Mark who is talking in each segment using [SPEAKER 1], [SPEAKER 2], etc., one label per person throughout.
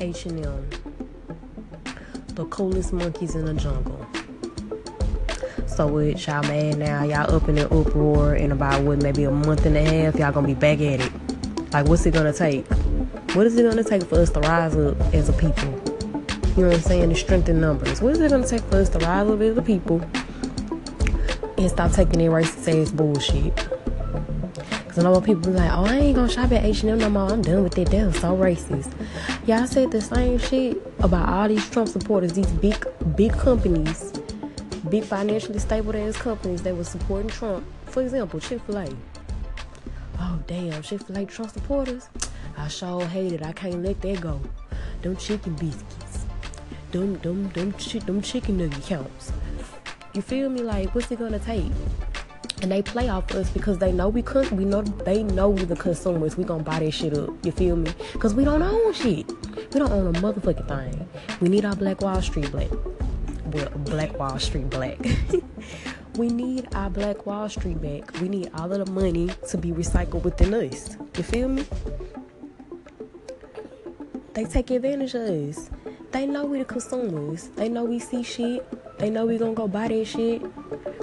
[SPEAKER 1] H&M. The coolest monkeys in the jungle. So what y'all mad now? Y'all up in an uproar in about what maybe a month and a half, y'all gonna be back at it. Like what's it gonna take? What is it gonna take for us to rise up as a people? You know what I'm saying? The strength in numbers. What is it gonna take for us to rise up as a people and stop taking that racist ass bullshit? I know people be like, oh, I ain't gonna shop at H&M no more. I'm done with that. They're so racist. Y'all said the same shit about all these Trump supporters, these big, big companies, big financially stable ass companies that were supporting Trump. For example, Chick-fil-A. Oh damn, Chick-fil-A Trump supporters. I sure hate it. I can't let that go. Them chicken biscuits. Them them them chi- them chicken nugget counts. You feel me? Like what's it gonna take? And they play off us because they know we could. We know they know we the consumers. We gonna buy that shit up. You feel me? Cause we don't own shit. We don't own a motherfucking thing. We need our Black Wall Street black. Well, Black Wall Street black. we need our Black Wall Street back. We need all of the money to be recycled within us. You feel me? They take advantage of us. They know we the consumers. They know we see shit. They know we gonna go buy that shit.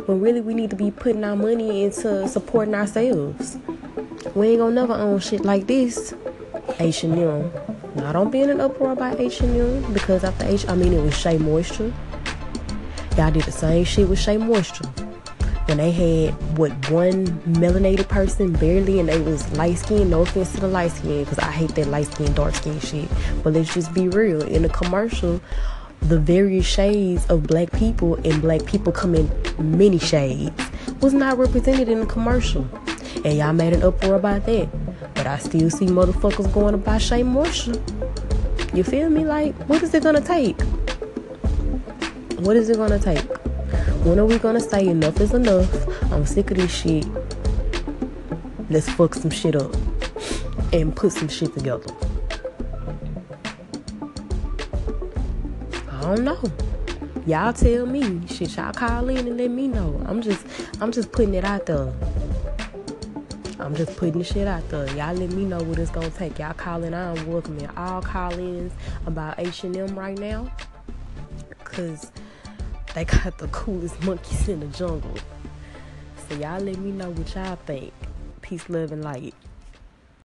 [SPEAKER 1] When really we need to be putting our money into supporting ourselves. We ain't gonna never own shit like this. H&M. Now I don't be in an uproar about H&M because after H, I mean it was Shea Moisture. Y'all did the same shit with Shea Moisture. When they had what one melanated person barely, and they was light skin. No offense to the light skin, because I hate that light skin, dark skin shit. But let's just be real. In the commercial, the various shades of black people and black people come in many shades was not represented in the commercial. And y'all made an uproar about that. But I still see motherfuckers going to buy Shea Moisture. You feel me? Like, what is it gonna take? What is it gonna take? When are we gonna say enough is enough? I'm sick of this shit. Let's fuck some shit up and put some shit together. I don't know. Y'all tell me. Shit, y'all call in and let me know. I'm just I'm just putting it out there. I'm just putting the shit out there. Y'all let me know what it's gonna take. Y'all calling I'm welcoming all call-ins about H&M right now. Cause they got the coolest monkeys in the jungle. So y'all let me know what y'all think. Peace, love, and light.